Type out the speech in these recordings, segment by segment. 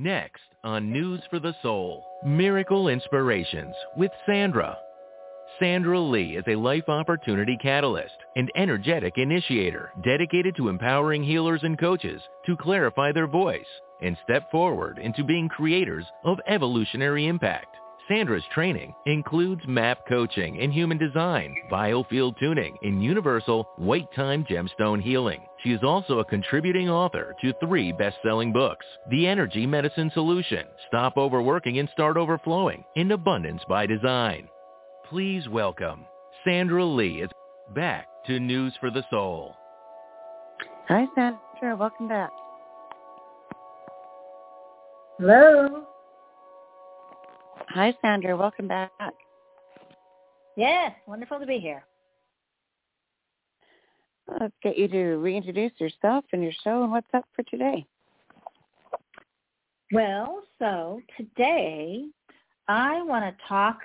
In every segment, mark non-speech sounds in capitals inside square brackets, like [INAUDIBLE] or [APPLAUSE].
Next on News for the Soul, Miracle Inspirations with Sandra. Sandra Lee is a life opportunity catalyst and energetic initiator dedicated to empowering healers and coaches to clarify their voice and step forward into being creators of evolutionary impact. Sandra's training includes map coaching in human design, biofield tuning, and universal White Time gemstone healing. She is also a contributing author to three best-selling books, The Energy Medicine Solution, Stop Overworking and Start Overflowing, and Abundance by Design. Please welcome Sandra Lee is back to News for the Soul. Hi, Sandra. Welcome back. Hello. Hi, Sandra. Welcome back. Yes, wonderful to be here. Let's get you to reintroduce yourself and your show and what's up for today. Well, so today I want to talk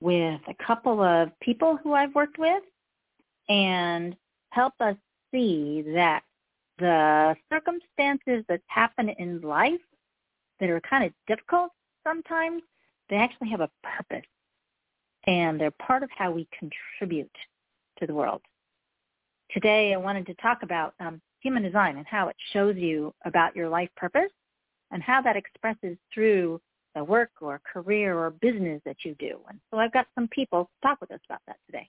with a couple of people who I've worked with and help us see that the circumstances that happen in life that are kind of difficult sometimes, they actually have a purpose. And they're part of how we contribute to the world. Today I wanted to talk about um, human design and how it shows you about your life purpose and how that expresses through the work or career or business that you do. And so I've got some people to talk with us about that today.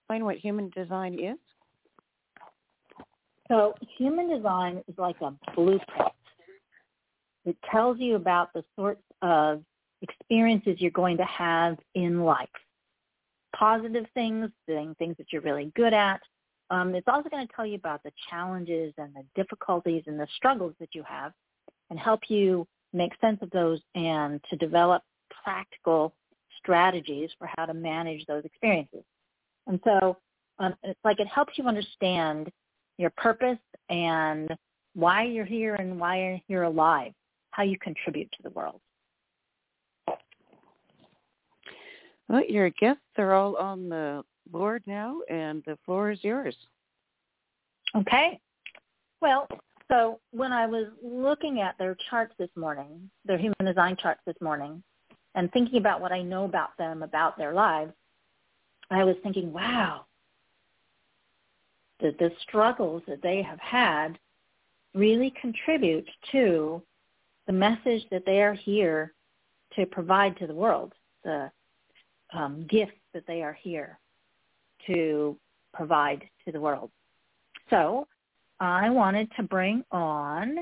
Explain what human design is. So human design is like a blueprint. It tells you about the sorts of experiences you're going to have in life. Positive things, doing things that you're really good at. Um, it's also going to tell you about the challenges and the difficulties and the struggles that you have and help you make sense of those and to develop practical strategies for how to manage those experiences. And so um, it's like it helps you understand your purpose and why you're here and why you're alive, how you contribute to the world. Well, your guests are all on the board now, and the floor is yours. Okay. Well, so when I was looking at their charts this morning, their human design charts this morning, and thinking about what I know about them, about their lives, I was thinking, wow, the, the struggles that they have had really contribute to the message that they are here to provide to the world, the um, gifts that they are here to provide to the world. So I wanted to bring on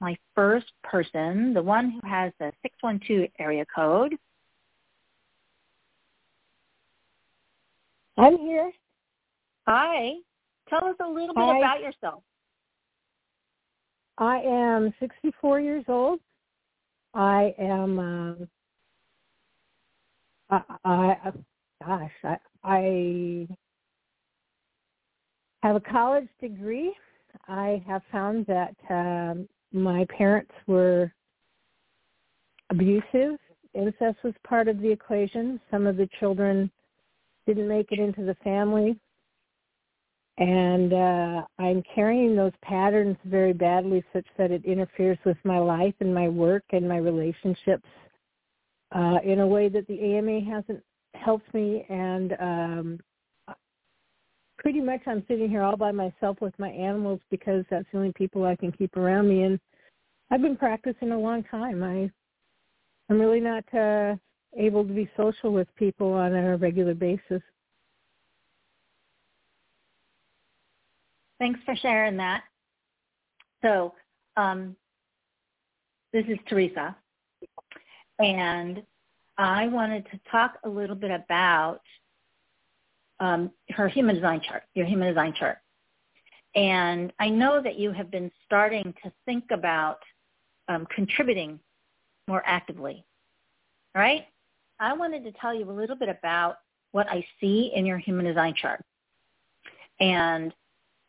my first person, the one who has the 612 area code. I'm here. Hi. Tell us a little bit Hi. about yourself. I am 64 years old. I am. Um, I, I gosh, I, I have a college degree. I have found that um, my parents were abusive. Incest was part of the equation. Some of the children didn't make it into the family. And uh, I'm carrying those patterns very badly such that it interferes with my life and my work and my relationships uh, in a way that the AMA hasn't helped me. And um, pretty much I'm sitting here all by myself with my animals because that's the only people I can keep around me. And I've been practicing a long time. I I'm really not uh, able to be social with people on a regular basis. Thanks for sharing that. So um, this is Teresa, and I wanted to talk a little bit about um, her human design chart, your human design chart. And I know that you have been starting to think about um, contributing more actively, right? I wanted to tell you a little bit about what I see in your human design chart. And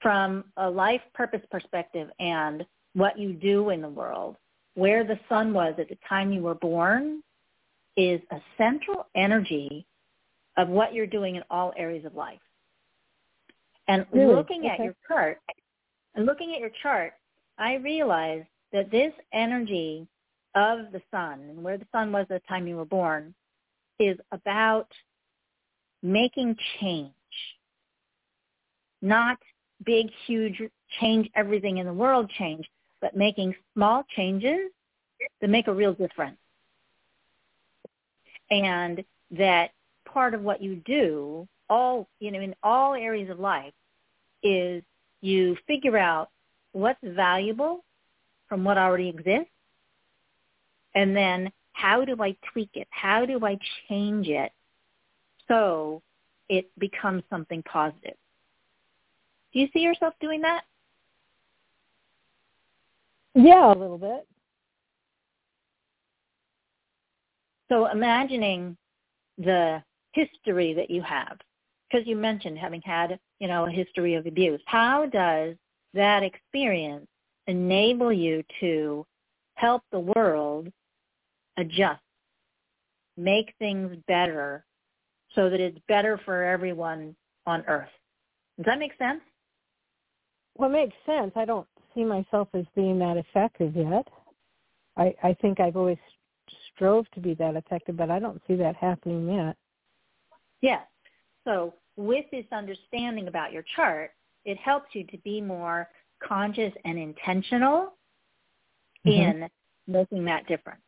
from a life purpose perspective and what you do in the world, where the sun was at the time you were born is a central energy of what you're doing in all areas of life. And Really? looking at your chart, and looking at your chart, I realized that this energy of the sun and where the sun was at the time you were born is about making change, not big, huge change everything in the world change, but making small changes that make a real difference. And that part of what you do, all you know, in all areas of life, is you figure out what's valuable from what already exists, and then how do I tweak it? How do I change it so it becomes something positive? Do you see yourself doing that? Yeah, a little bit. So imagining the history that you have, because you mentioned having had, you know, a history of abuse. How does that experience enable you to help the world adjust, make things better so that it's better for everyone on earth? Does that make sense? Well, it makes sense. I don't see myself as being that effective yet. I, I think I've always strove to be that effective, but I don't see that happening yet. Yes. So with this understanding about your chart, it helps you to be more conscious and intentional mm-hmm. in making that difference.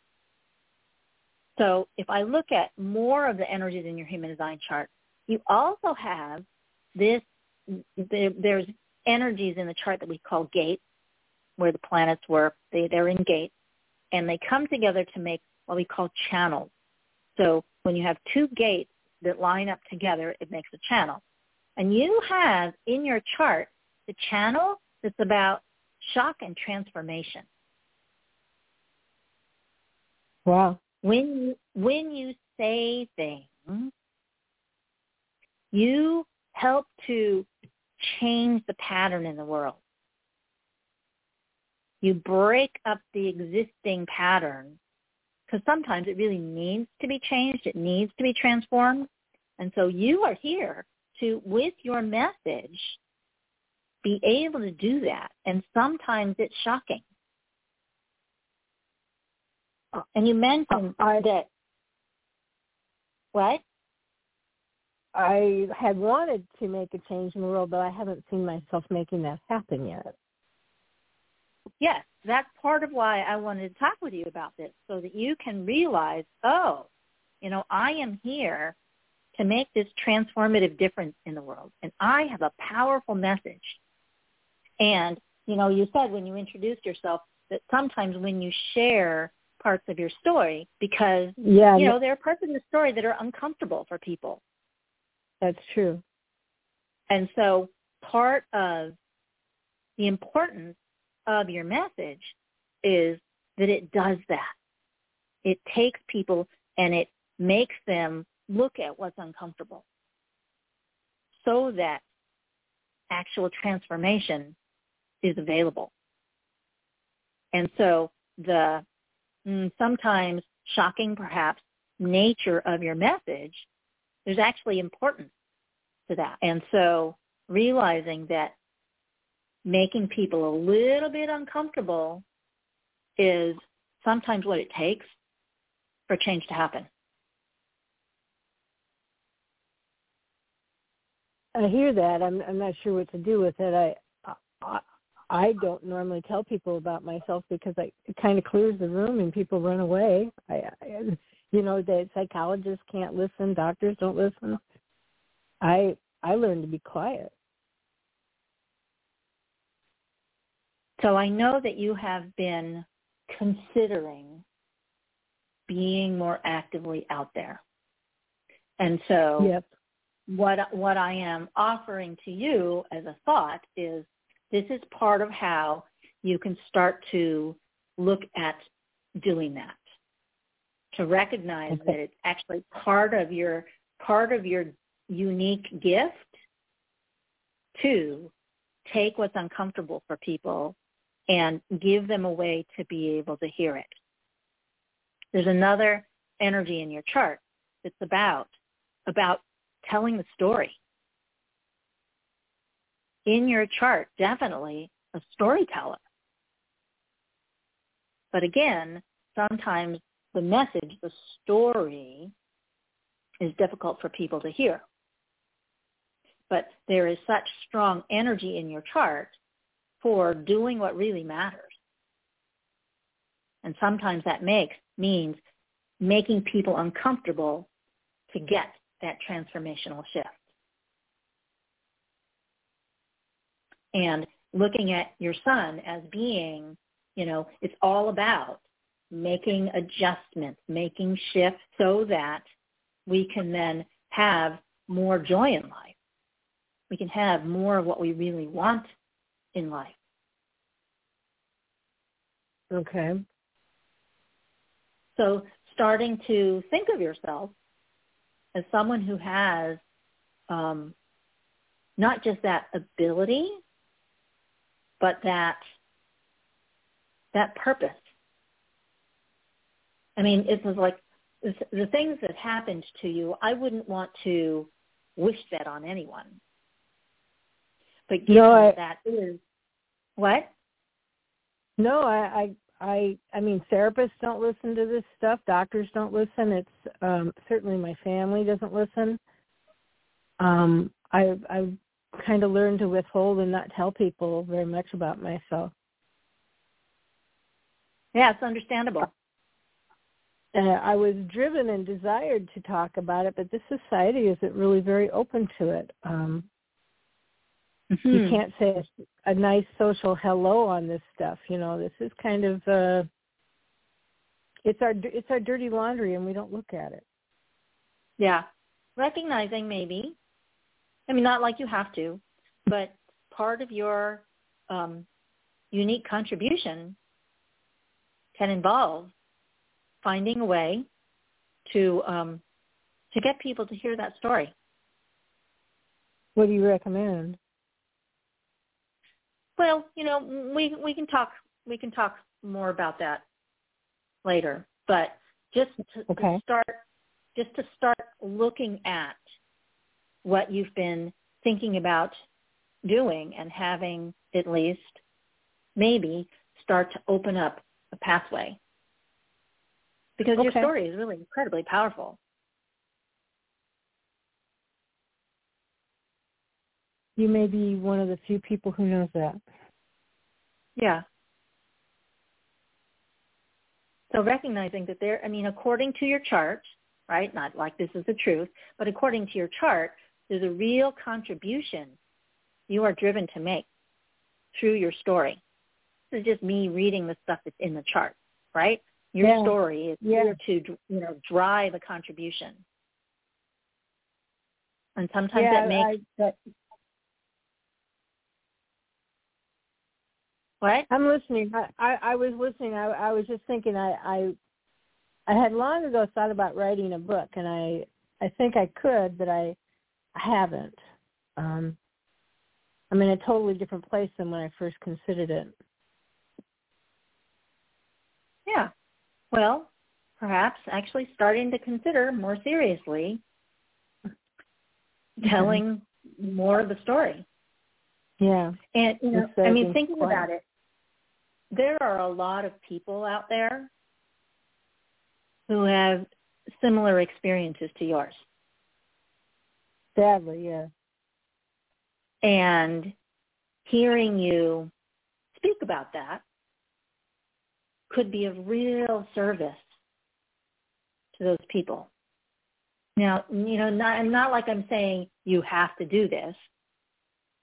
So if I look at more of the energies in your human design chart, you also have this, there, there's energies in the chart that we call gates, where the planets were. They, they're in gates, and they come together to make what we call channels. So when you have two gates that line up together, it makes a channel. And you have in your chart the channel that's about shock and transformation. Wow. When you, when you say things, you help to change the pattern in the world. You break up the existing pattern because sometimes it really needs to be changed. It needs to be transformed. And so you are here to, with your message, be able to do that. And sometimes it's shocking. And you mentioned I, that, what? I had wanted to make a change in the world, but I haven't seen myself making that happen yet. Yes, that's part of why I wanted to talk with you about this, so that you can realize, oh, you know, I am here to make this transformative difference in the world, and I have a powerful message. And, you know, you said when you introduced yourself that sometimes when you share parts of your story, because, yeah, you know, there are parts of the story that are uncomfortable for people. That's true. And so part of the importance of your message is that it does that. It takes people and it makes them look at what's uncomfortable so that actual transformation is available. And so the mm, sometimes shocking perhaps nature of your message, there's actually importance to that. And so realizing that making people a little bit uncomfortable is sometimes what it takes for change to happen. I hear that. I'm I'm not sure what to do with it. I I, I don't normally tell people about myself because I, it kind of clears the room and people run away. I, I you know that psychologists can't listen, doctors don't listen. I I learned to be quiet. So I know that you have been considering being more actively out there. And so yep. what what I am offering to you as a thought is this is part of how you can start to look at doing that. To recognize okay. that it's actually part of your part of your unique gift to take what's uncomfortable for people and give them a way to be able to hear it. There's another energy in your chart that's about about telling the story. In your chart, definitely a storyteller. But again, sometimes the message, the story, is difficult for people to hear. But there is such strong energy in your chart for doing what really matters. And sometimes that makes means making people uncomfortable to get that transformational shift. And looking at your sun as being, you know, it's all about making adjustments, making shifts so that we can then have more joy in life. We can have more of what we really want in life. Okay. So starting to think of yourself as someone who has um, not just that ability, but that that purpose. I mean, it was like the things that happened to you. I wouldn't want to wish that on anyone. But given no, I, that is what? No, I, I, I, I mean, therapists don't listen to this stuff. Doctors don't listen. It's um, certainly my family doesn't listen. Um, I, I've kind of learned to withhold and not tell people very much about myself. Yeah, it's understandable. Uh, I was driven and desired to talk about it, but this society isn't really very open to it. Um, mm-hmm. You can't say a, a nice social hello on this stuff. You know, this is kind of uh, it's our it's our dirty laundry, and we don't look at it. Yeah, recognizing maybe I mean, not like you have to, but part of your um, unique contribution can involve finding a way to um, to get people to hear that story. What do you recommend? Well, you know, we we can talk we can talk more about that later, but just to, okay. to start just to start looking at what you've been thinking about doing and having at least maybe start to open up a pathway. Because okay. your story is really incredibly powerful. You may be one of the few people who knows that. Yeah. So recognizing that there, I mean, according to your chart, right, not like this is the truth, but according to your chart, there's a real contribution you are driven to make through your story. This is just me reading the stuff that's in the chart, right? Your yeah. story is yeah. here to you know drive a contribution, and sometimes yeah, that makes I, that, what I'm listening. I, I, I was listening. I, I was just thinking. I, I I had long ago thought about writing a book, and I I think I could, but I I haven't. Um, I'm in a totally different place than when I first considered it. Yeah. Well, perhaps actually starting to consider more seriously mm-hmm. telling mm-hmm. more of the story. Yeah. And you know, I mean thinking about it, there are a lot of people out there who have similar experiences to yours. Sadly, yeah. And hearing you speak about that could be of real service to those people. Now, you know, not, not like I'm saying you have to do this,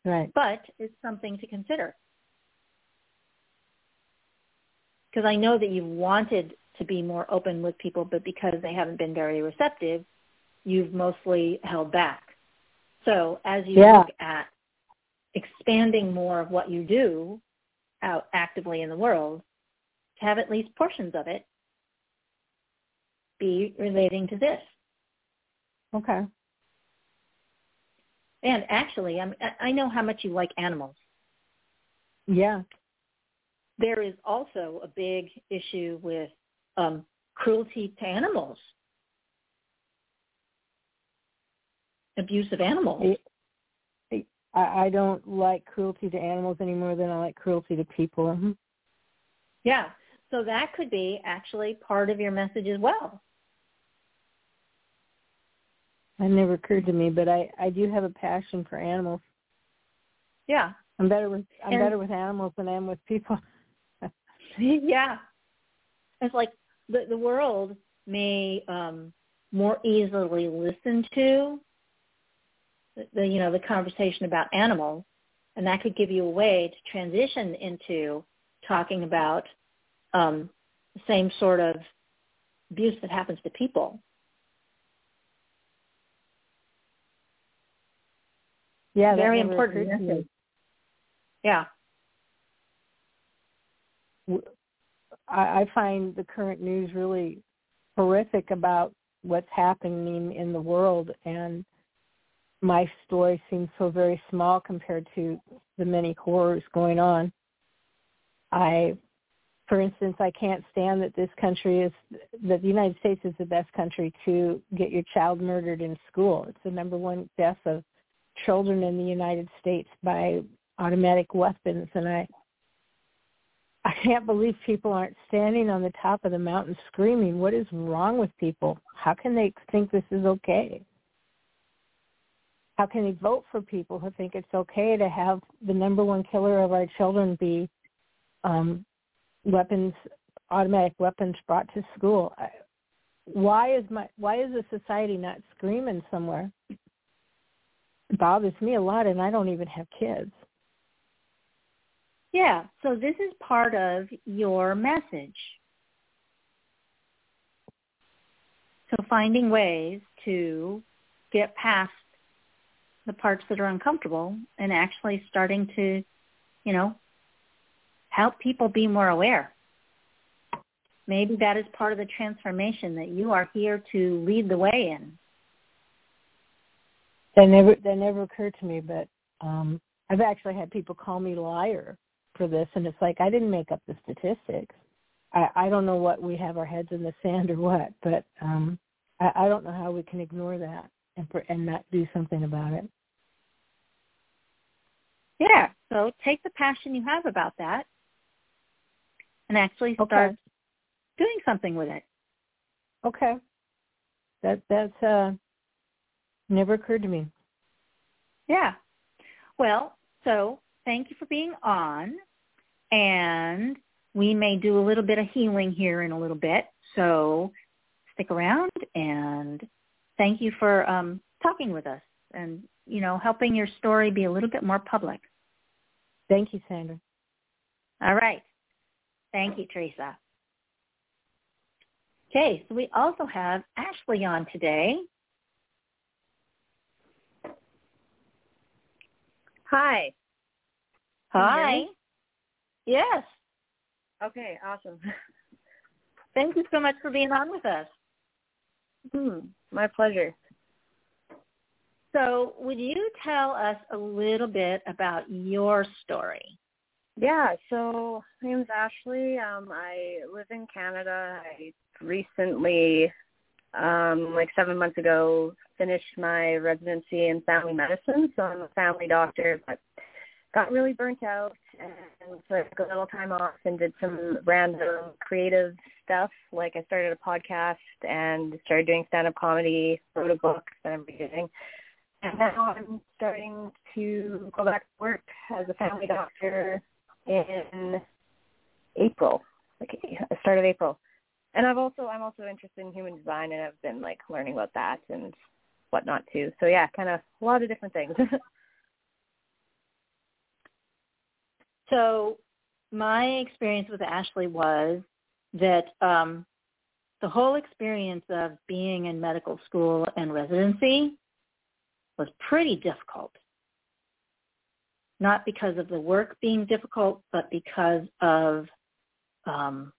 right? But it's something to consider because I know that you've wanted to be more open with people, but because they haven't been very receptive, you've mostly held back. So as you yeah. look at expanding more of what you do out actively in the world, have at least portions of it be relating to this. Okay. And actually, I'm, I know how much you like animals. Yeah. There is also a big issue with um, cruelty to animals. abuse of animals. I, I don't like cruelty to animals any more than I like cruelty to people. Mm-hmm. Yeah. So that could be actually part of your message as well. That never occurred to me, but I I do have a passion for animals. Yeah. I'm better with I'm And- better with animals than I am with people. [LAUGHS] yeah. It's like the the world may um more easily listen to the, the you know the conversation about animals and that could give you a way to transition into talking about um the same sort of abuse that happens to people. Yeah, Very important occurred to me. message. Yeah. I, I find the current news really horrific about what's happening in the world and my story seems so very small compared to the many horrors going on. I for instance, I can't stand that this country is that the United States is the best country to get your child murdered in school. It's the number one death of children in the United States by automatic weapons and I I can't believe people aren't standing on the top of the mountain screaming, what is wrong with people? How can they think this is okay? How can they vote for people who think it's okay to have the number one killer of our children be um, weapons, automatic weapons brought to school? Why is my why is the society not screaming somewhere? It bothers me a lot, and I don't even have kids. Yeah, so this is part of your message. So finding ways to get past the parts that are uncomfortable and actually starting to, you know, help people be more aware. Maybe that is part of the transformation that you are here to lead the way in. That never that never occurred to me, but um I've actually had people call me liar for this and it's like I didn't make up the statistics. I, I don't know what we have our heads in the sand or what, but um I, I don't know how we can ignore that and for, and not do something about it. Yeah, so take the passion you have about that and actually start Okay. doing something with it. Okay. That that's uh never occurred to me. Yeah. Well, so thank you for being on. And we may do a little bit of healing here in a little bit. So stick around and thank you for um, talking with us and, you know, helping your story be a little bit more public. Thank you, Sandra. All right. Thank you, Teresa. Okay, so we also have Ashley on today. Hi. Can you hear Hi. Yes. Okay, awesome. [LAUGHS] Thank you so much for being on with us. Hmm, my pleasure. So would you tell us a little bit about your story? Yeah, so my name's Ashley. Um, I live in Canada. I recently, um, like seven months ago, finished my residency in family medicine. So I'm a family doctor, but got really burnt out and so I took a little time off and did some random creative stuff. Like I started a podcast and started doing stand-up comedy, wrote a book that I'm reading. And now I'm starting to go back to work as a family doctor in April, like start of April. And I've also I'm also interested in human design and I've been like learning about that and whatnot too. So yeah, kind of a lot of different things. [LAUGHS] So my experience with Ashley was that um, the whole experience of being in medical school and residency was pretty difficult. Not because of the work being difficult, but because of um,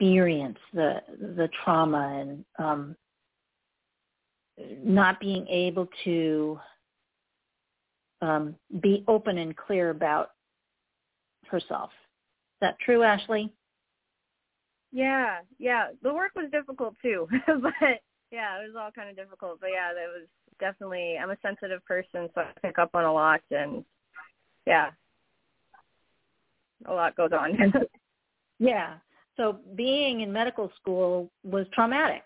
experience, the the trauma, and um, not being able to um, be open and clear about herself. Is that true, Ashley? Yeah, yeah. The work was difficult too, [LAUGHS] but yeah, it was all kind of difficult. But yeah, that was definitely. I'm a sensitive person, so I pick up on a lot, and yeah, a lot goes on. [LAUGHS] yeah. So being in medical school was traumatic.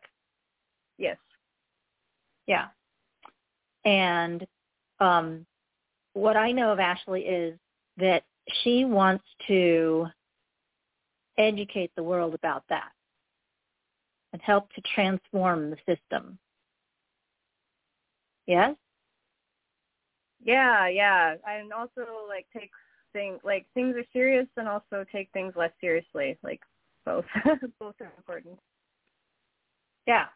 Yes. Yeah. And um, what I know of Ashley is that she wants to educate the world about that and help to transform the system. Yes? Yeah, yeah. And also like take things like things are serious and also take things less seriously. Like both [LAUGHS] both are important. Yeah.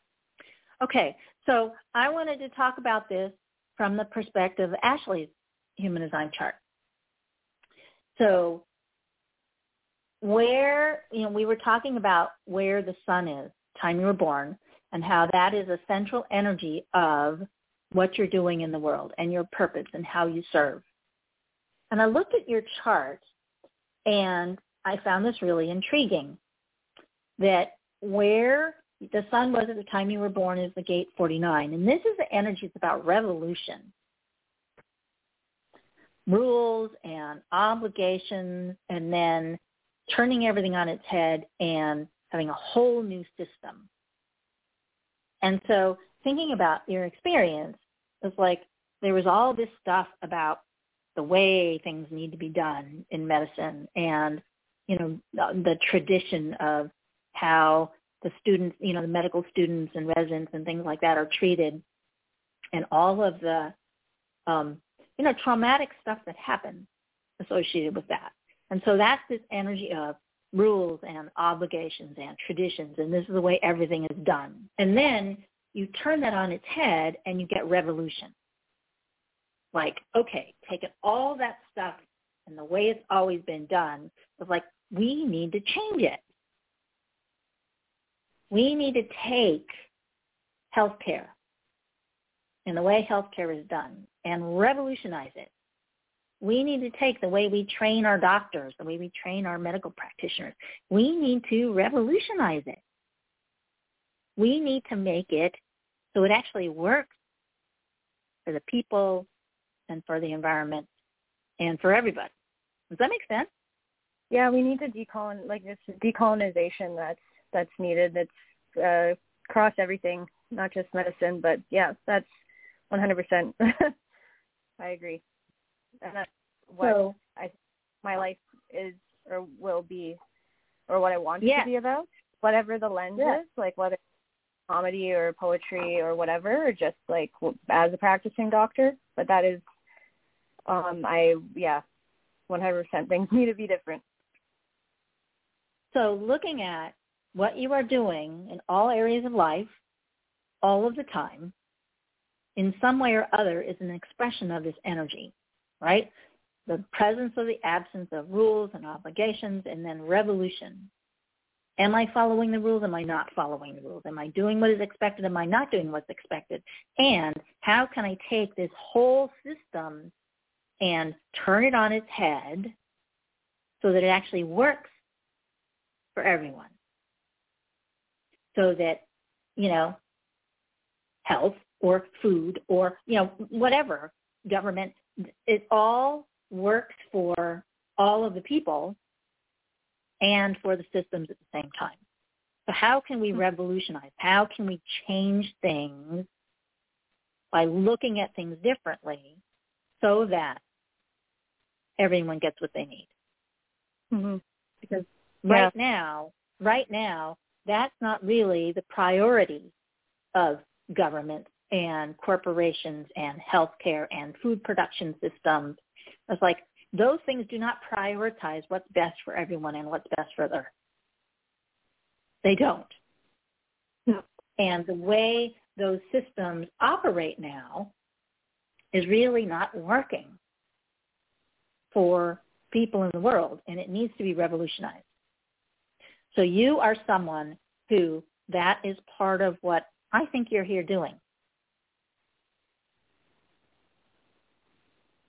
Okay. So I wanted to talk about this from the perspective of Ashley's human design chart. So where, you know, we were talking about where the sun is, time you were born, and how that is a central energy of what you're doing in the world and your purpose and how you serve. And I looked at your chart and I found this really intriguing that where the sun was at the time you were born is the gate 49. And this is the energy that's about revolution. Rules and obligations and then turning everything on its head and having a whole new system. And so thinking about your experience, was like there was all this stuff about the way things need to be done in medicine and, you know, the, the tradition of how the students, you know, the medical students and residents and things like that are treated and all of the, um, you know, traumatic stuff that happens associated with that. And so that's this energy of rules and obligations and traditions, and this is the way everything is done. And then you turn that on its head and you get revolution. Like, okay, taking all that stuff and the way it's always been done was like, we need to change it. We need to take healthcare and the way healthcare is done and revolutionize it. We need to take the way we train our doctors, the way we train our medical practitioners. We need to revolutionize it. We need to make it so it actually works for the people and for the environment and for everybody. Does that make sense? Yeah, we need to decolon like this decolonization that's that's needed. That's uh, across everything, not just medicine, but yeah, that's 100%. [LAUGHS] I agree, and that's what so, I my life is or will be, or what I want yeah. it to be about. Whatever the lens yeah. is, like whether comedy or poetry or whatever, or just like as a practicing doctor. But that is, um, I yeah, 100% things need to be different. So looking at what you are doing in all areas of life, all of the time, in some way or other is an expression of this energy, right? The presence or the absence of rules and obligations and then revolution Am I following the rules? Am I not following the rules? Am I doing what is expected? Am I not doing what's expected? And how can I take this whole system and turn it on its head so that it actually works for everyone? So that, you know, health or food or, you know, whatever government, it all works for all of the people and for the systems at the same time. So how can we hmm. revolutionize? How can we change things by looking at things differently so that everyone gets what they need? Mm-hmm. Because right now, right now, that's not really the priority of government and corporations and healthcare and food production systems. It's like those things do not prioritize what's best for everyone and what's best for the They don't. No. And the way those systems operate now is really not working for people in the world, and it needs to be revolutionized. So you are someone who that is part of what I think you're here doing. Does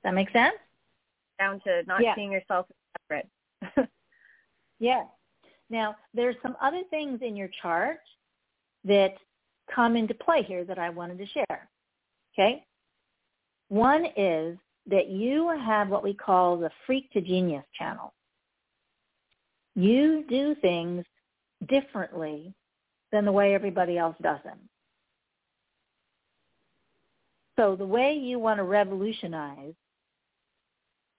that make sense? Down to not yeah. seeing yourself separate. [LAUGHS] yeah. Now, there's some other things in your chart that come into play here that I wanted to share. Okay? One is that you have what we call the freak to genius channel. You do things differently than the way everybody else does them. So the way you want to revolutionize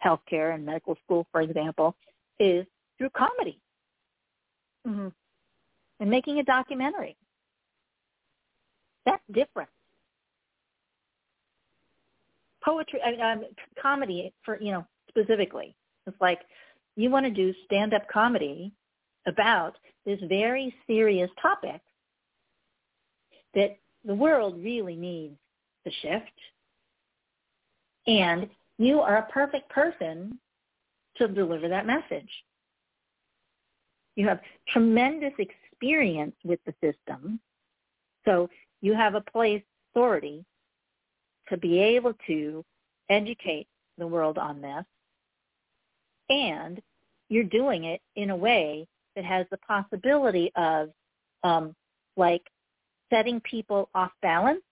healthcare and medical school, for example, is through comedy hmm and making a documentary. That's different. Poetry, I mean, um, comedy for you know specifically. It's like you want to do stand-up comedy about this very serious topic that the world really needs to shift, and you are a perfect person to deliver that message. You have tremendous experience with the system, so you have a place authority to be able to educate the world on this, and you're doing it in a way that has the possibility of um, like setting people off balance.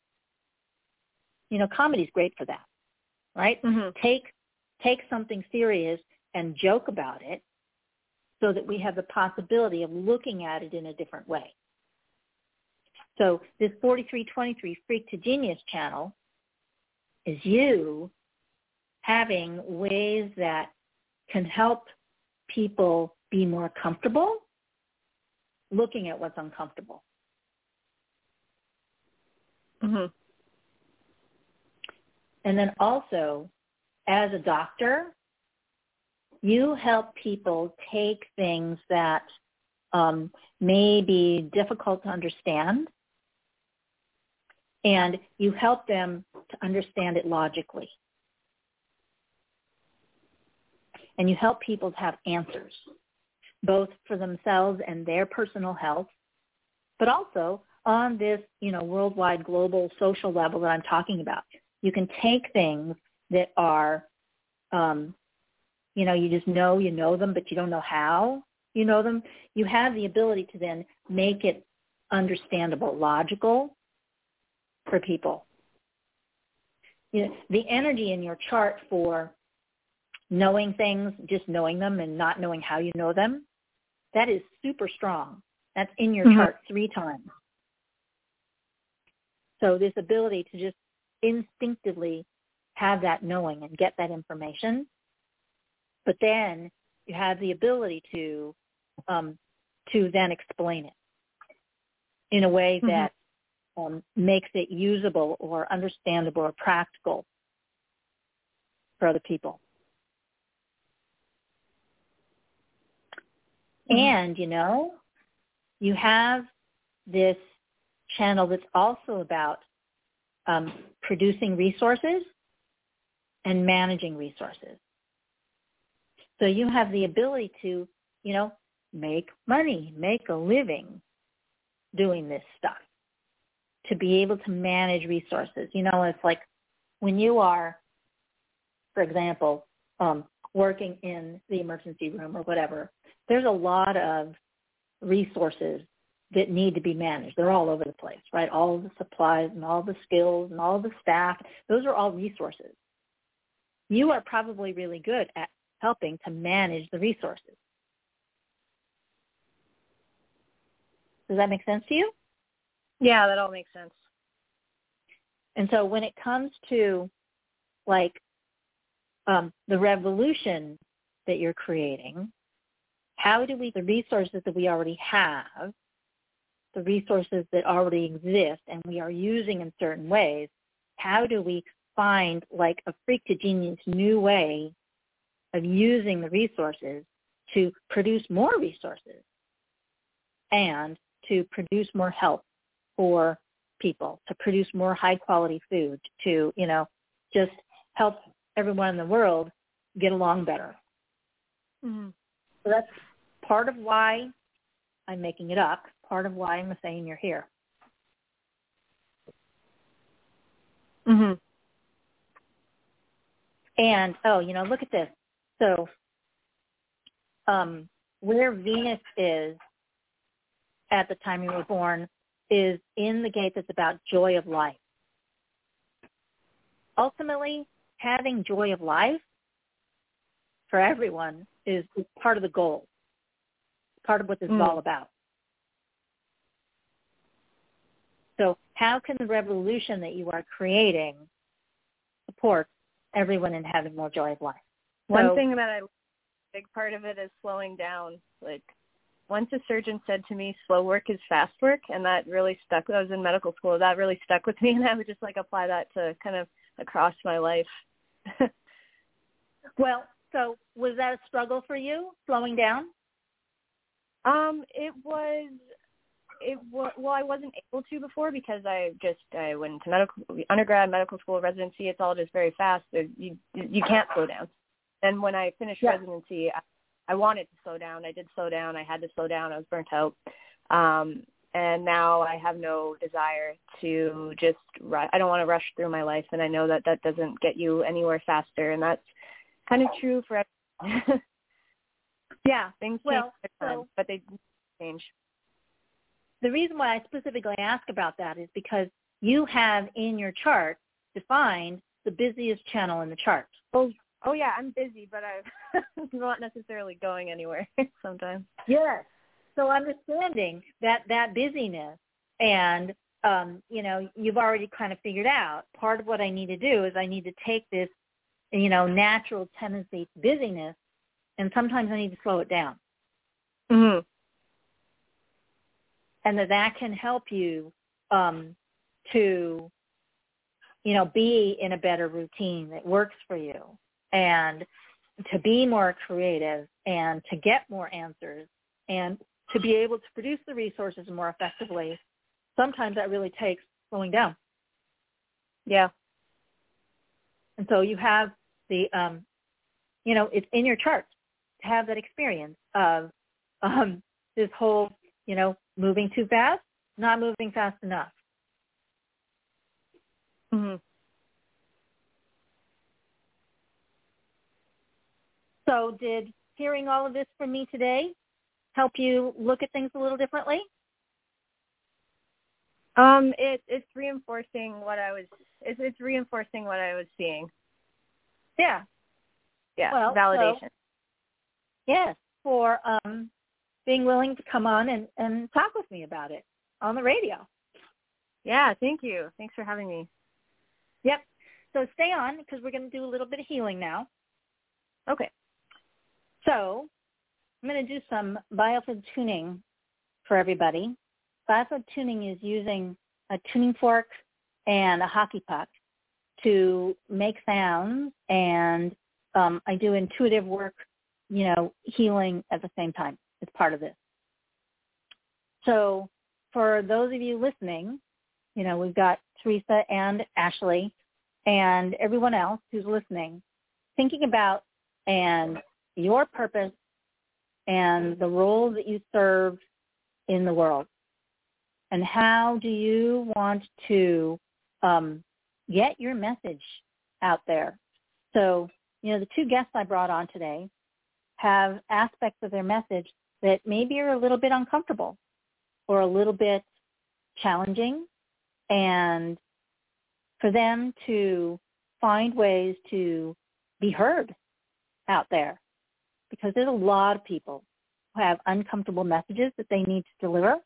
You know, comedy's great for that, right? hmm Take take something serious and joke about it so that we have the possibility of looking at it in a different way. So this 4323 Freak to Genius channel is you having ways that can help people be more comfortable looking at what's uncomfortable. hmm And then also, as a doctor, you help people take things that um, may be difficult to understand, and you help them to understand it logically. And you help people to have answers, both for themselves and their personal health, but also on this, you know, worldwide, global, social level that I'm talking about. You can take things that are, um, you know, you just know you know them, but you don't know how you know them. You have the ability to then make it understandable, logical for people. You know, the energy in your chart for knowing things, just knowing them and not knowing how you know them, that is super strong. That's in your Mhm. chart three times. So this ability to just instinctively have that knowing and get that information, but then you have the ability to um, to then explain it in a way Mhm. that um, makes it usable or understandable or practical for other people. Mhm. And, you know, you have this channel that's also about um, producing resources and managing resources. So you have the ability to, you know, make money, make a living doing this stuff, to be able to manage resources. You know, it's like when you are, for example, um, working in the emergency room or whatever, there's a lot of resources that need to be managed. They're all over the place, right? All the supplies and all the skills and all the staff, those are all resources. You are probably really good at helping to manage the resources. Does that make sense to you? Yeah, that all makes sense. And so when it comes to like um, the revolution that you're creating, how do we, the resources that we already have, the resources that already exist and we are using in certain ways, how do we find like a freak to genius new way of using the resources to produce more resources and to produce more help for people, to produce more high quality food, to, you know, just help everyone in the world get along better. hmm So that's part of why I'm making it up, part of why I'm saying you're here. hmm And oh, you know, look at this. So um, where Venus is at the time you were born is in the gate that's about joy of life. Ultimately, having joy of life for everyone is part of the goal, part of what this is Mm. all about. So how can the revolution that you are creating support everyone in having more joy of life? One So- thing that I big part of it is slowing down. Like once a surgeon said to me, slow work is fast work, and that really stuck. I was in medical school. That really stuck with [LAUGHS] me, and I would just like apply that to kind of across my life. [LAUGHS] Well, so was that a struggle for you, slowing down? um, it was. It well. I wasn't able to before because I just I went into medical undergrad, medical school, residency. It's all just very fast. You you can't slow down. And when I finished Yeah. residency, I, I wanted to slow down. I did slow down. I had to slow down. I was burnt out. Um, and now I have no desire to just I don't want to rush through my life, and I know that that doesn't get you anywhere faster, and that's kind of true for everyone. [LAUGHS] Yeah. things Well, change so- but they change. The reason why I specifically ask about that is because you have in your chart defined the busiest channel in the chart. Oh, oh yeah, I'm busy, but [LAUGHS] I'm not necessarily going anywhere [LAUGHS] sometimes. Yes. So understanding that that busyness and um, you know, you've already kind of figured out part of what I need to do is I need to take this, you know, natural tendency to busyness and sometimes I need to slow it down. Mhm. And that that can help you um, to, you know, be in a better routine that works for you and to be more creative and to get more answers and to be able to produce the resources more effectively, sometimes that really takes slowing down. Yeah. And so you have the, um, you know, it's in your chart to have that experience of um, this whole, you know, moving too fast, not moving fast enough. Mhm. So did hearing all of this from me today help you look at things a little differently? Um, it it's reinforcing what I was. It's it's reinforcing what I was seeing. Yeah. Yeah. Well, validation. Yes. For um, being willing to come on and, and talk with me about it on the radio. yeah. Thank you. Thanks for having me. Yep. So stay on because we're going to do a little bit of healing now. Okay. So I'm going to do some biofield tuning for everybody. Biofield tuning is using a tuning fork and a hockey puck to make sounds, and um, I do intuitive work, you know, healing at the same time. It's part of this. So for those of you listening, you know, we've got Teresa and Ashley and everyone else who's listening, thinking about and your purpose and the role that you serve in the world. And how do you want to um, get your message out there? So, you know, the two guests I brought on today have aspects of their message that maybe are a little bit uncomfortable or a little bit challenging and for them to find ways to be heard out there because there's a lot of people who have uncomfortable messages that they need to deliver.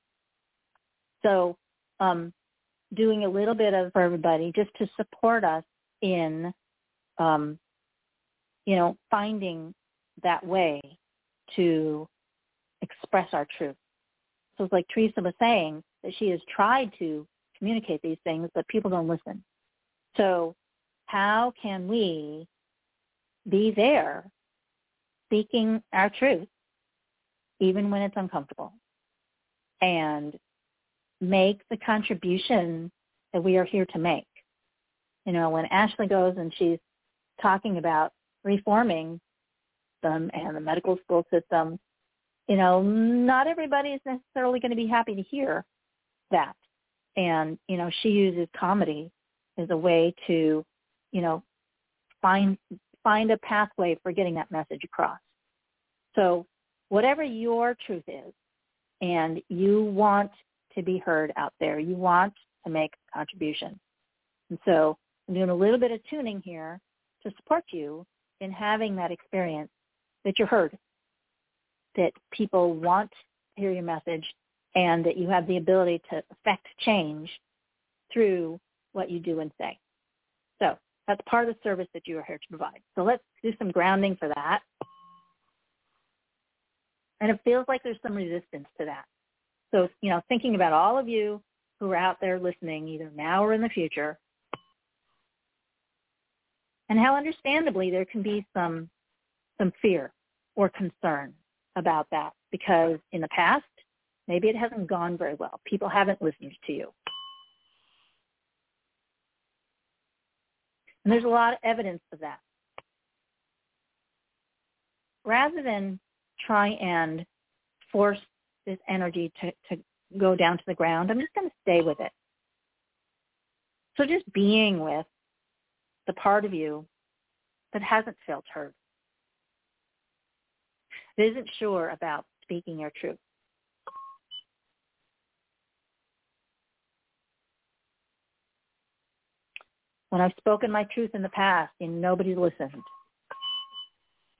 So um, doing a little bit of for everybody just to support us in, um, you know, finding that way to express our truth. So it's like Teresa was saying that she has tried to communicate these things, but people don't listen. So how can we be there speaking our truth even when it's uncomfortable and make the contribution that we are here to make. You know, when Ashley goes and she's talking about reforming them and the medical school system, you know, not everybody is necessarily going to be happy to hear that. And, you know, she uses comedy as a way to, you know, find find a pathway for getting that message across. So whatever your truth is and you want to be heard out there, you want to make a contribution. And so I'm doing a little bit of tuning here to support you in having that experience that you're heard, that people want to hear your message and that you have the ability to affect change through what you do and say. So that's part of the service that you are here to provide. So let's do some grounding for that. And it feels like there's some resistance to that. So, you know, thinking about all of you who are out there listening, either now or in the future, and how understandably there can be some some fear or concern about that because in the past maybe it hasn't gone very well. People haven't listened to you. And there's a lot of evidence of that. Rather than try and force this energy to, to go down to the ground, I'm just going to stay with it. So just being with the part of you that hasn't felt heard, that isn't sure about speaking your truth. When I've spoken my truth in the past and nobody's listened.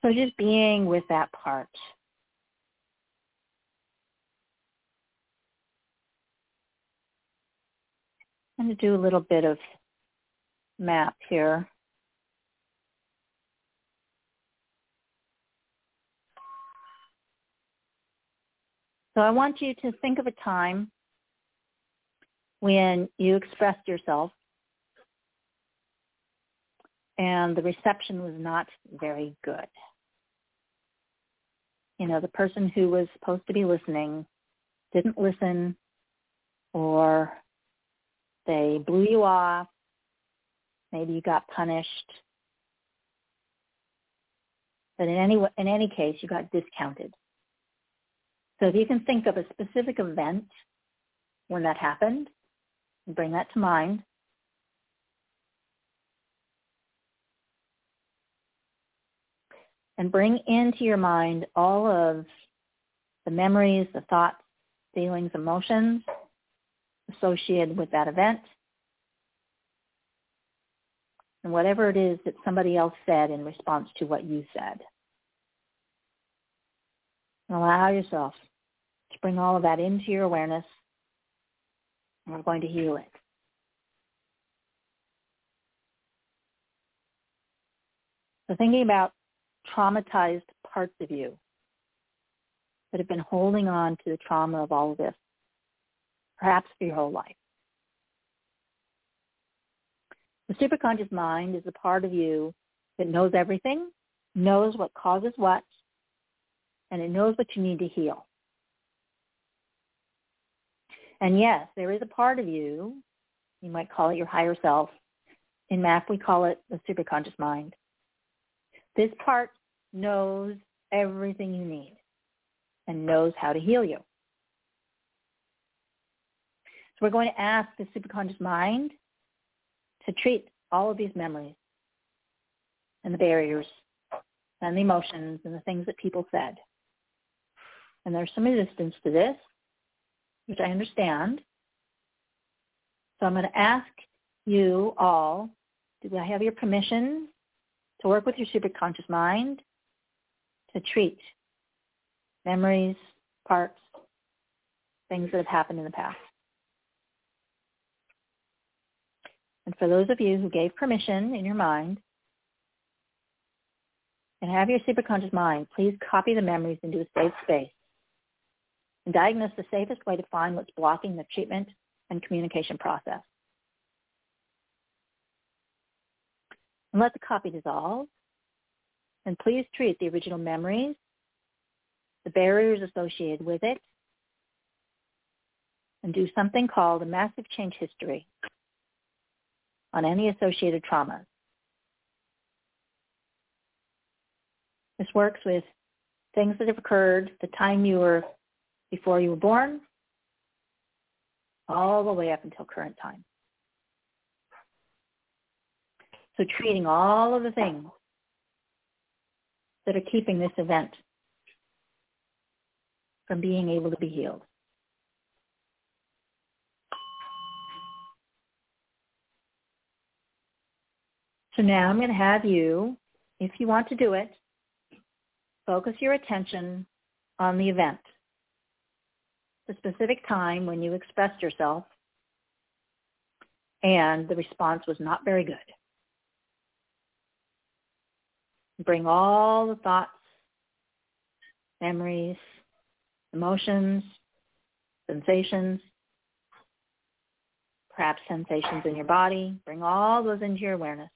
So just being with that part. I'm going to do a little bit of map here. So I want you to think of a time when you expressed yourself and the reception was not very good. You know, the person who was supposed to be listening didn't listen or they blew you off. Maybe you got punished. But in any, in any case, you got discounted. So if you can think of a specific event when that happened, bring that to mind, and bring into your mind all of the memories, the thoughts, feelings, emotions associated with that event, and whatever it is that somebody else said in response to what you said. Allow yourself to bring all of that into your awareness. And we're going to heal it. So thinking about traumatized parts of you that have been holding on to the trauma of all of this, perhaps for your whole life. The superconscious mind is a part of you that knows everything, knows what causes what, and it knows what you need to heal. And yes, there is a part of you, you might call it your higher self. In MAP, we call it the superconscious mind. This part knows everything you need and knows how to heal you. So we're going to ask the superconscious mind to treat all of these memories and the barriers and the emotions and the things that people said. And there's some resistance to this, which I understand. So I'm going to ask you all, do I have your permission to work with your superconscious mind to treat memories, parts, things that have happened in the past? And for those of you who gave permission in your mind, and have your superconscious mind, please copy the memories into a safe space and diagnose the safest way to find what's blocking the treatment and communication process. And let the copy dissolve. And please treat the original memories, the barriers associated with it, and do something called a massive change history on any associated traumas. This works with things that have occurred the time you were before you were born, all the way up until current time. So treating all of the things that are keeping this event from being able to be healed. So now I'm going to have you, if you want to do it, focus your attention on the event the specific time when you expressed yourself and the response was not very good. Bring all the thoughts, memories, emotions, sensations, perhaps sensations in your body. Bring all those into your awareness.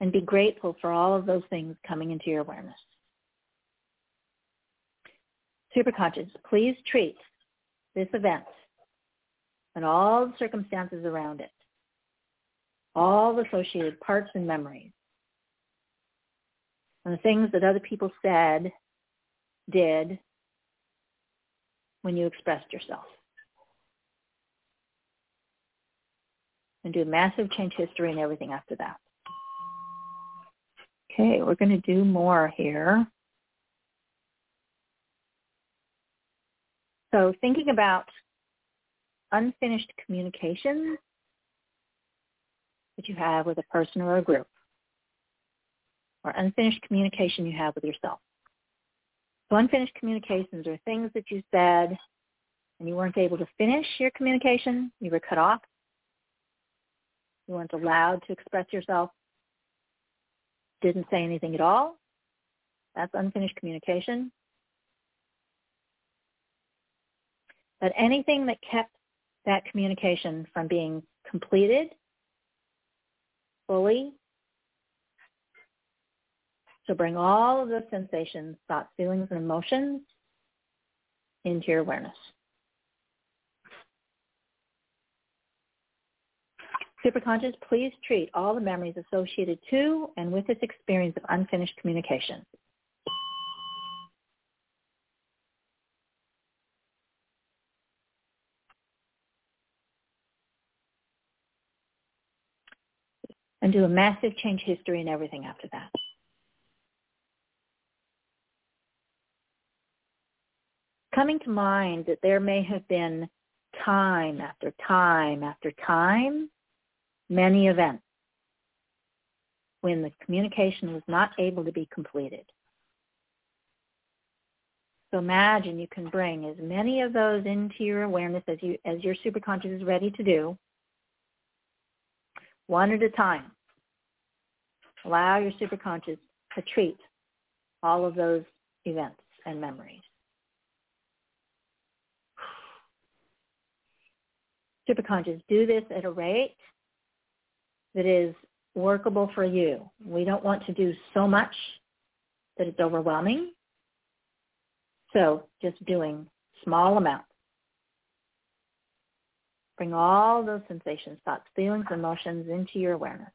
And be grateful for all of those things coming into your awareness. Superconscious, please treat this event and all the circumstances around it, all the associated parts and memories, and the things that other people said, did, when you expressed yourself. And do massive change history and everything after that. Okay, we're going to do more here. So thinking about unfinished communication that you have with a person or a group, or unfinished communication you have with yourself. So unfinished communications are things that you said and you weren't able to finish your communication. You were cut off. You weren't allowed to express yourself. Didn't say anything at all. That's unfinished communication. But anything that kept that communication from being completed fully so bring all of those sensations, thoughts, feelings, and emotions into your awareness. Superconscious, please treat all the memories associated to and with this experience of unfinished communication. And do a massive change history and everything after that. coming to mind that there may have been time after time after time, many events when the communication was not able to be completed. So imagine you can bring as many of those into your awareness as you as your superconscious is ready to do, one at a time. Allow your superconscious to treat all of those events and memories. superconscious do this at a rate that is workable for you. We don't want to do so much that it's overwhelming. So just doing small amounts. Bring all those sensations, thoughts, feelings, emotions into your awareness.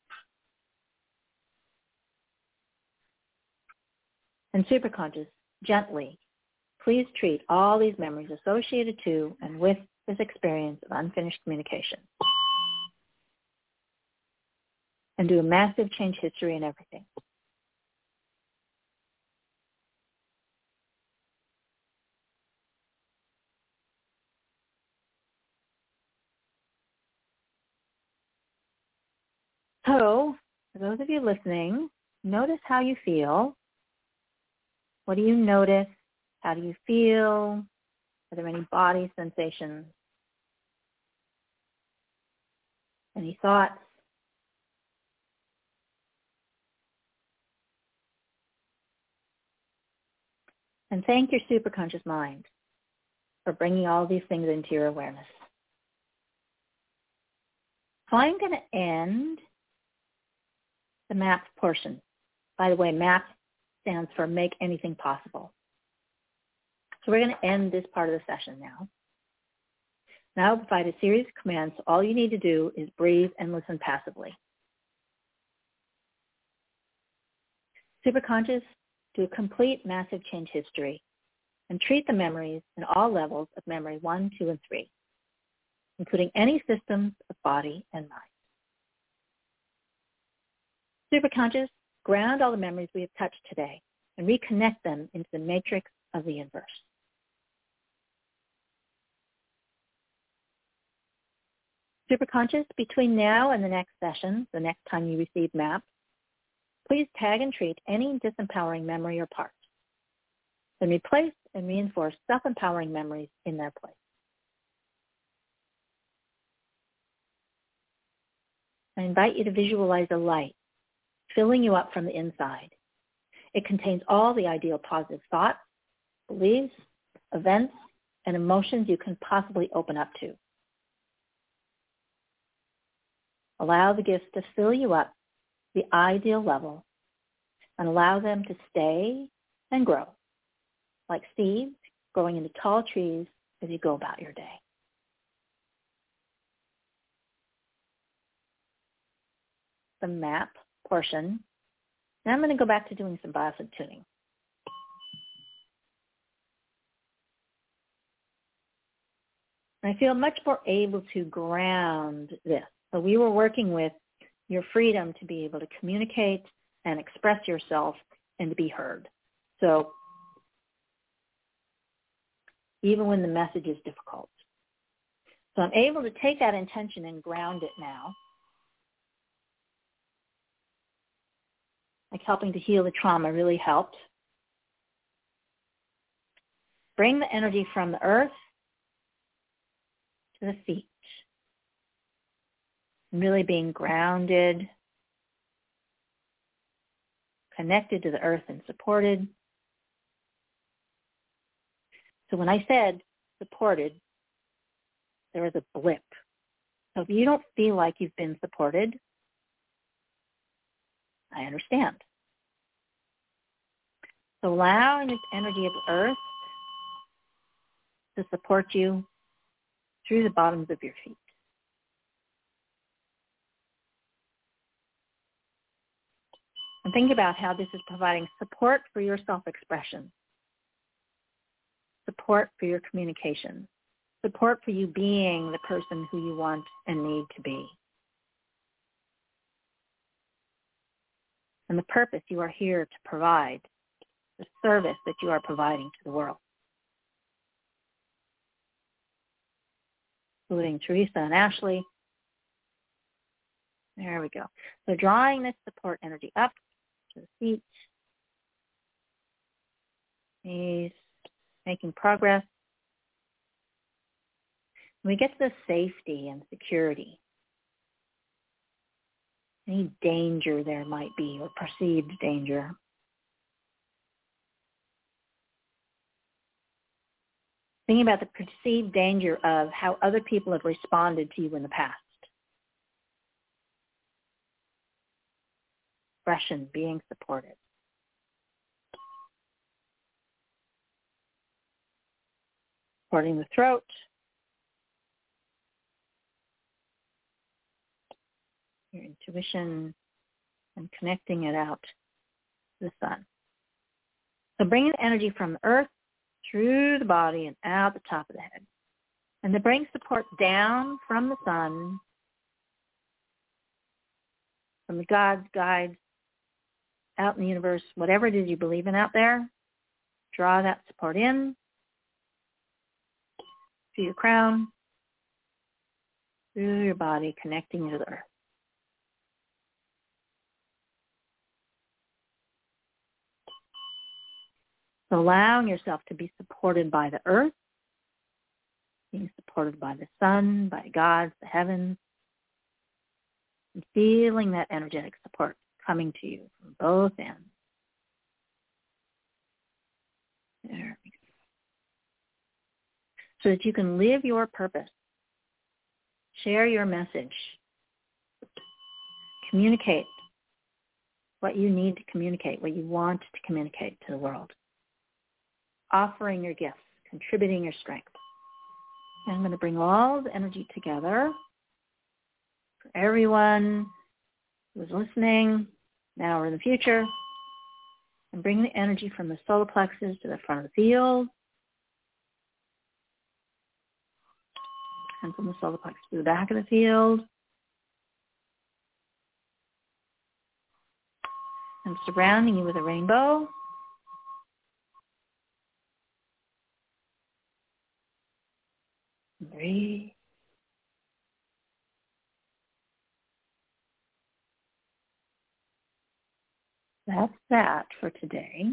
And superconscious, gently, please treat all these memories associated to and with this experience of unfinished communication and do a massive change history in everything. So, for those of you listening, notice how you feel. What do you notice? How do you feel? Are there any body sensations? Any thoughts? And thank your superconscious mind for bringing all these things into your awareness. So I'm going to end the map portion. By the way, MAP stands for Make Anything Possible. So we're going to end this part of the session now. Now I'll provide a series of commands. All you need to do is breathe and listen passively. Superconscious, do a complete massive change history and treat the memories in all levels of memory 1, 2, and 3, including any systems of body and mind. Superconscious, ground all the memories we have touched today and reconnect them into the matrix of the universe. Superconscious, between now and the next session, the next time you receive MAP, please tag and treat any disempowering memory or part. Then replace and reinforce self-empowering memories in their place. I invite you to visualize a light filling you up from the inside. It contains all the ideal positive thoughts, beliefs, events, and emotions you can possibly open up to. Allow the gifts to fill you up the ideal level and allow them to stay and grow like seeds growing into tall trees as you go about your day. The map portion. Now I'm going to go back to doing some biosync tuning. I feel much more able to ground this. So we were working with your freedom to be able to communicate and express yourself and to be heard. So even when the message is difficult. So I'm able to take that intention and ground it now. Like helping to heal the trauma really helped. Bring the energy from the earth to the feet. Really being grounded, connected to the earth and supported. So when I said supported, there was a blip. So if you don't feel like you've been supported, I understand. Allowing this energy of earth to support you through the bottoms of your feet. And think about how this is providing support for your self-expression support for your communication, support for you being the person who you want and need to be. And the purpose you are here to provide, the service that you are providing to the world. Including Teresa and Ashley. There we go. So drawing this support energy up to the feet, knees, making progress. We get to the safety and security. Any danger there might be or perceived danger. Thinking about the perceived danger of how other people have responded to you in the past. Expression, being supported. supporting the throat. Your intuition and connecting it out to the sun. So bringing energy from earth through the body and out the top of the head. And to bring support down from the sun, from the gods, guides, out in the universe, whatever it is you believe in out there, draw that support in to your crown, through your body, connecting to the earth. Allowing yourself to be supported by the earth, being supported by the sun, by gods, the heavens, and feeling that energetic support coming to you from both ends. There we go so that you can live your purpose, share your message, communicate what you need to communicate, what you want to communicate to the world, offering your gifts, contributing your strength. And I'm going to bring all the energy together for everyone who's listening now or in the future. And bring the energy from the solar plexus to the front of the field, and from the solar plexus to the back of the field. I'm surrounding you with a rainbow. Breathe. That's that for today.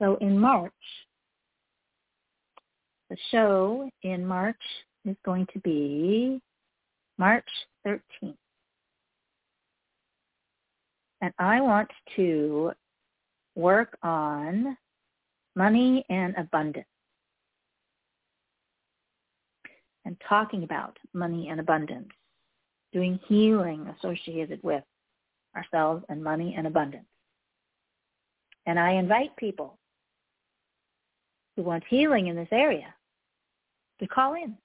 So in March, the show in March is going to be March 13th. And I want to work on money and abundance and talking about money and abundance, doing healing associated with ourselves and money and abundance. And I invite people who want healing in this area to call in.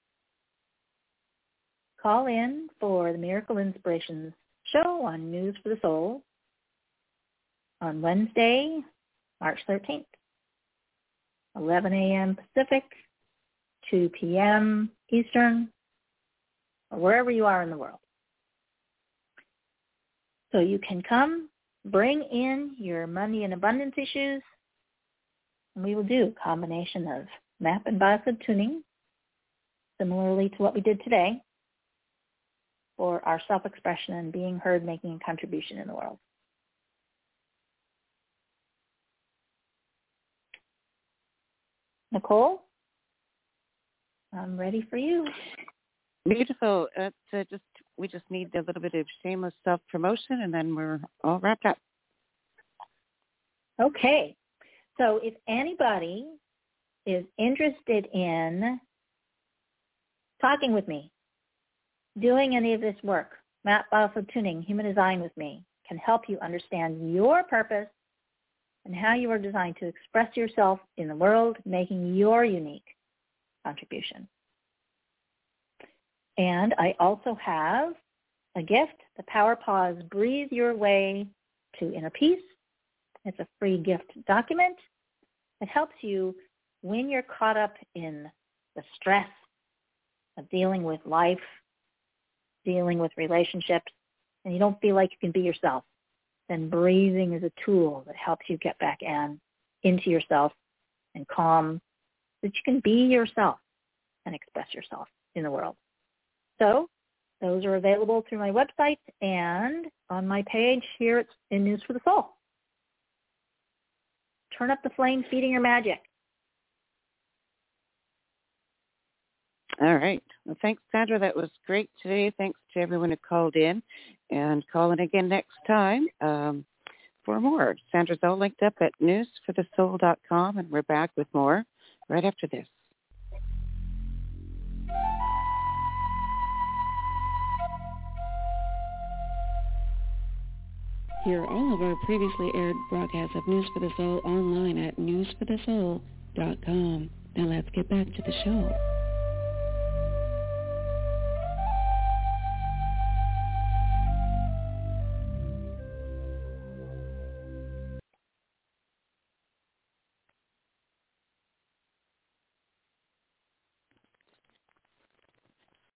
Call in for the Miracle Inspirations show on News for the Soul on Wednesday, March 13th, 11 a.m. Pacific, 2 p.m. Eastern, or wherever you are in the world. So you can come, bring in your money and abundance issues, and we will do a combination of map and biosub tuning, similarly to what we did today, for our self-expression and being heard, making a contribution in the world. Nicole, I'm ready for you. Beautiful. It's uh, just we just need a little bit of shameless self promotion, and then we're all wrapped up. Okay. So if anybody is interested in talking with me, doing any of this work, map biosub tuning, human design with me, can help you understand your purpose and how you are designed to express yourself in the world, making your unique contribution. And I also have a gift, the Power Pause Breathe Your Way to Inner Peace. It's a free gift document that helps you when you're caught up in the stress of dealing with life, dealing with relationships, and you don't feel like you can be yourself. Then breathing is a tool that helps you get back in into yourself and calm so that you can be yourself and express yourself in the world. So those are available through my website and on my page here in News for the Soul. Turn up the flame, feeding your magic. All right. Well, thanks, Sandra. That was great today. Thanks to everyone who called in. And call in again next time um, for more. Sandra's all linked up at newsforthesoul.com, and we're back with more right after this. Hear all of our previously aired broadcasts of News for the Soul online at newsforthesoul.com. Now let's get back to the show.